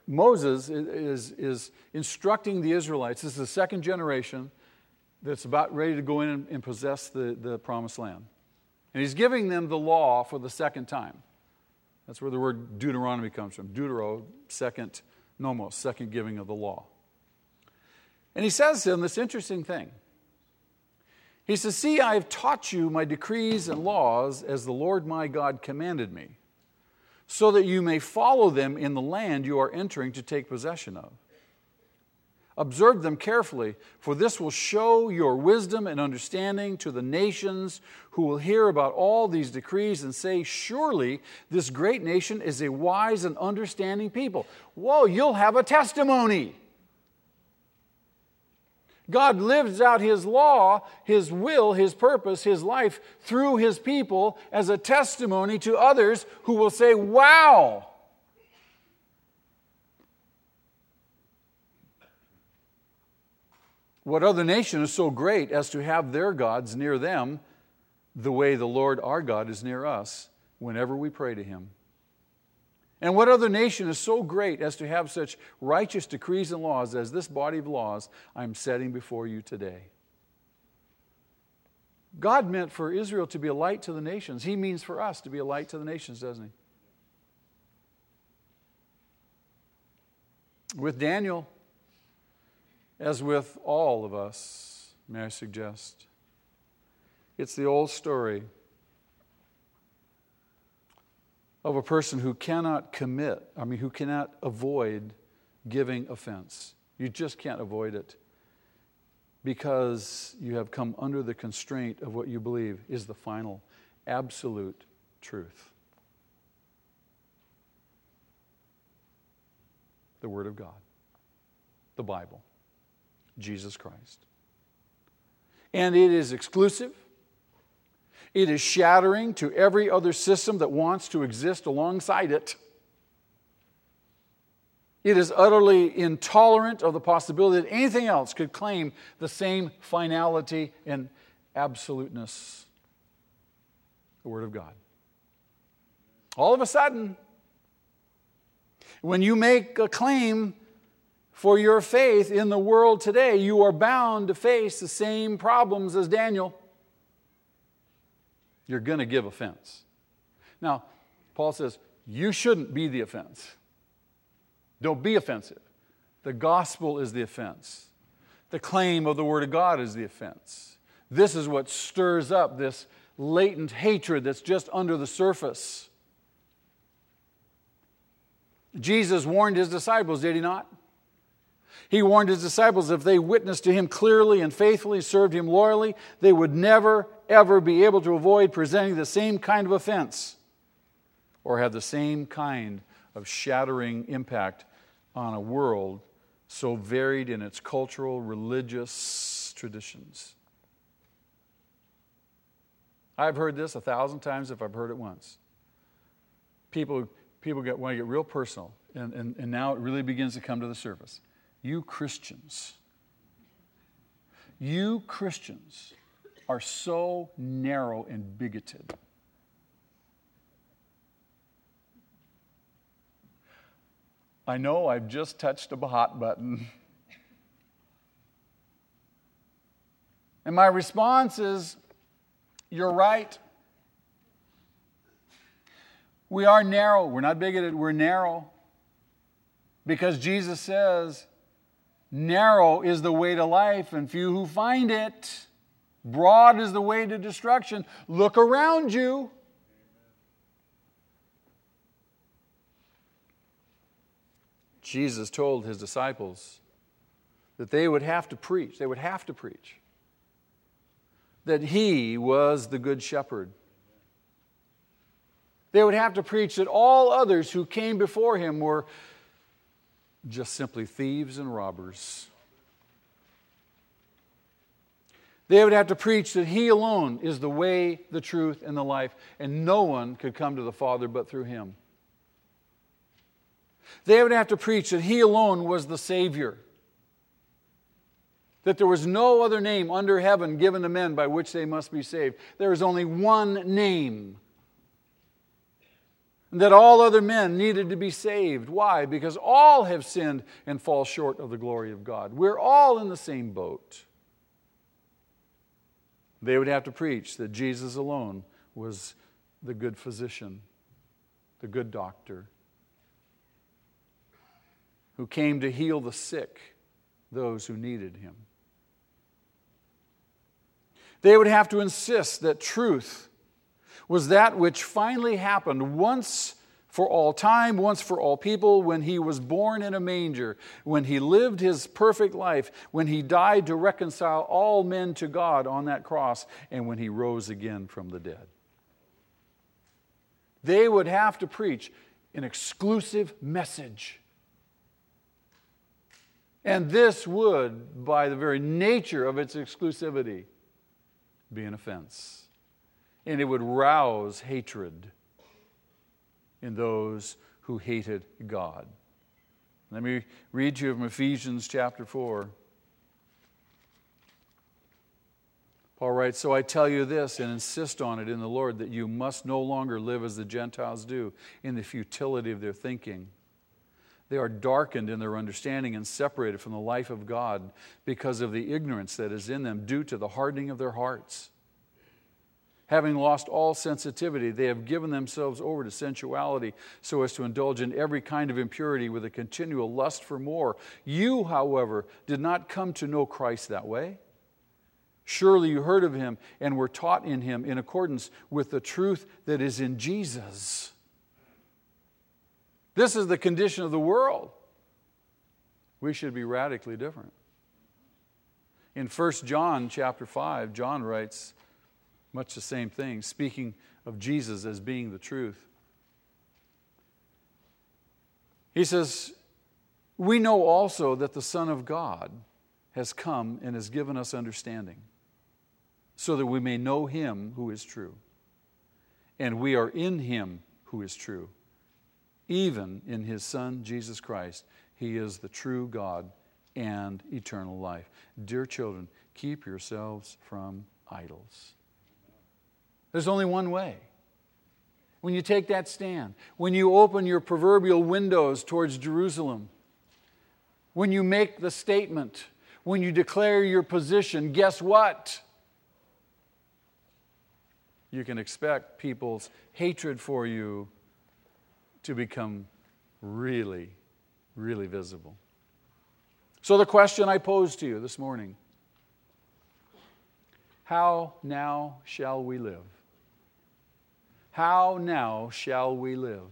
[SPEAKER 1] Moses is, is instructing the Israelites. This is the second generation that's about ready to go in and possess the, the promised land. And he's giving them the law for the second time. That's where the word Deuteronomy comes from. Deutero, second, nomos, second giving of the law. And he says to them this interesting thing. He says, See, I have taught you my decrees and laws as the Lord my God commanded me, so that you may follow them in the land you are entering to take possession of. Observe them carefully, for this will show your wisdom and understanding to the nations who will hear about all these decrees and say, Surely this great nation is a wise and understanding people. Whoa, you'll have a testimony. God lives out His law, His will, His purpose, His life through His people as a testimony to others who will say, Wow! What other nation is so great as to have their gods near them the way the Lord our God is near us whenever we pray to Him? And what other nation is so great as to have such righteous decrees and laws as this body of laws I'm setting before you today? God meant for Israel to be a light to the nations. He means for us to be a light to the nations, doesn't he? With Daniel, as with all of us, may I suggest, it's the old story of a person who cannot commit, I mean, who cannot avoid giving offense. You just can't avoid it because you have come under the constraint of what you believe is the final, absolute truth. The Word of God, the Bible, Jesus Christ. And it is exclusive it is shattering to every other system that wants to exist alongside it. It is utterly intolerant of the possibility that anything else could claim the same finality and absoluteness. The Word of God. All of a sudden, when you make a claim for your faith in the world today, you are bound to face the same problems as Daniel you're going to give offense. Now, Paul says, you shouldn't be the offense. Don't be offensive. The gospel is the offense. The claim of the Word of God is the offense. This is what stirs up this latent hatred that's just under the surface. Jesus warned his disciples, did he not? He warned his disciples if they witnessed to him clearly and faithfully, served him loyally, they would never, ever be able to avoid presenting the same kind of offense or have the same kind of shattering impact on a world so varied in its cultural, religious traditions. I've heard this a thousand times if I've heard it once. People, people get, want to get real personal, and, and, and now it really begins to come to the surface. You Christians, you Christians are so narrow and bigoted. I know I've just touched a hot button. And my response is, You're right. We are narrow. We're not bigoted, we're narrow. Because Jesus says, Narrow is the way to life, and few who find it. Broad is the way to destruction. Look around you. Jesus told his disciples that they would have to preach, they would have to preach that he was the good shepherd. They would have to preach that all others who came before him were just simply thieves and robbers. They would have to preach that He alone is the way, the truth, and the life, and no one could come to the Father but through Him. They would have to preach that He alone was the Savior, that there was no other name under heaven given to men by which they must be saved. There is only one name and that all other men needed to be saved. Why? Because all have sinned and fall short of the glory of God. We're all in the same boat. They would have to preach that Jesus alone was the good physician, the good doctor, who came to heal the sick, those who needed him. They would have to insist that truth was that which finally happened once for all time, once for all people, when he was born in a manger, when he lived his perfect life, when he died to reconcile all men to God on that cross, and when he rose again from the dead. They would have to preach an exclusive message. And this would, by the very nature of its exclusivity, be an offense and it would rouse hatred in those who hated God. Let me read you from Ephesians chapter 4. Paul writes, So I tell you this and insist on it in the Lord that you must no longer live as the Gentiles do in the futility of their thinking. They are darkened in their understanding and separated from the life of God because of the ignorance that is in them due to the hardening of their hearts. Having lost all sensitivity, they have given themselves over to sensuality so as to indulge in every kind of impurity with a continual lust for more. You, however, did not come to know Christ that way. Surely you heard of him and were taught in him in accordance with the truth that is in Jesus. This is the condition of the world. We should be radically different. In 1 John chapter 5, John writes, much the same thing, speaking of Jesus as being the truth. He says, We know also that the Son of God has come and has given us understanding, so that we may know him who is true. And we are in him who is true, even in his Son, Jesus Christ. He is the true God and eternal life. Dear children, keep yourselves from idols. There's only one way. When you take that stand, when you open your proverbial windows towards Jerusalem, when you make the statement, when you declare your position, guess what? You can expect people's hatred for you to become really, really visible. So, the question I pose to you this morning how now shall we live? How now shall we live?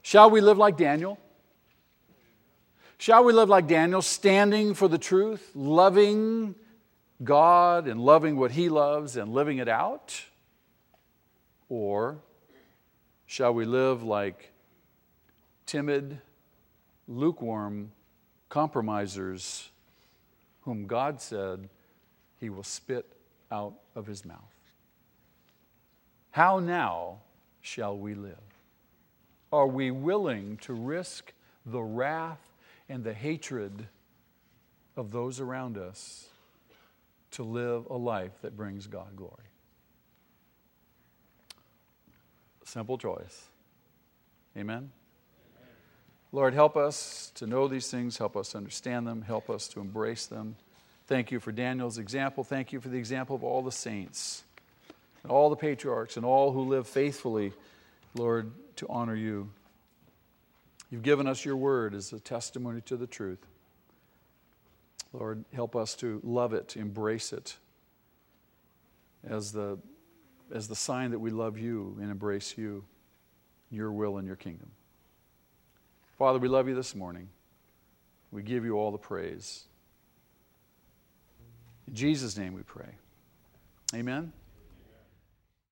[SPEAKER 1] Shall we live like Daniel? Shall we live like Daniel, standing for the truth, loving God and loving what he loves and living it out? Or shall we live like timid, lukewarm compromisers whom God said he will spit out of his mouth? How now shall we live? Are we willing to risk the wrath and the hatred of those around us to live a life that brings God glory? Simple choice. Amen? Lord, help us to know these things, help us understand them, help us to embrace them. Thank you for Daniel's example. Thank you for the example of all the saints and all the patriarchs and all who live faithfully, Lord, to honor you. You've given us your word as a testimony to the truth. Lord, help us to love it, embrace it as the, as the sign that we love you and embrace you, your will and your kingdom. Father, we love you this morning. We give you all the praise. In Jesus' name we pray. Amen.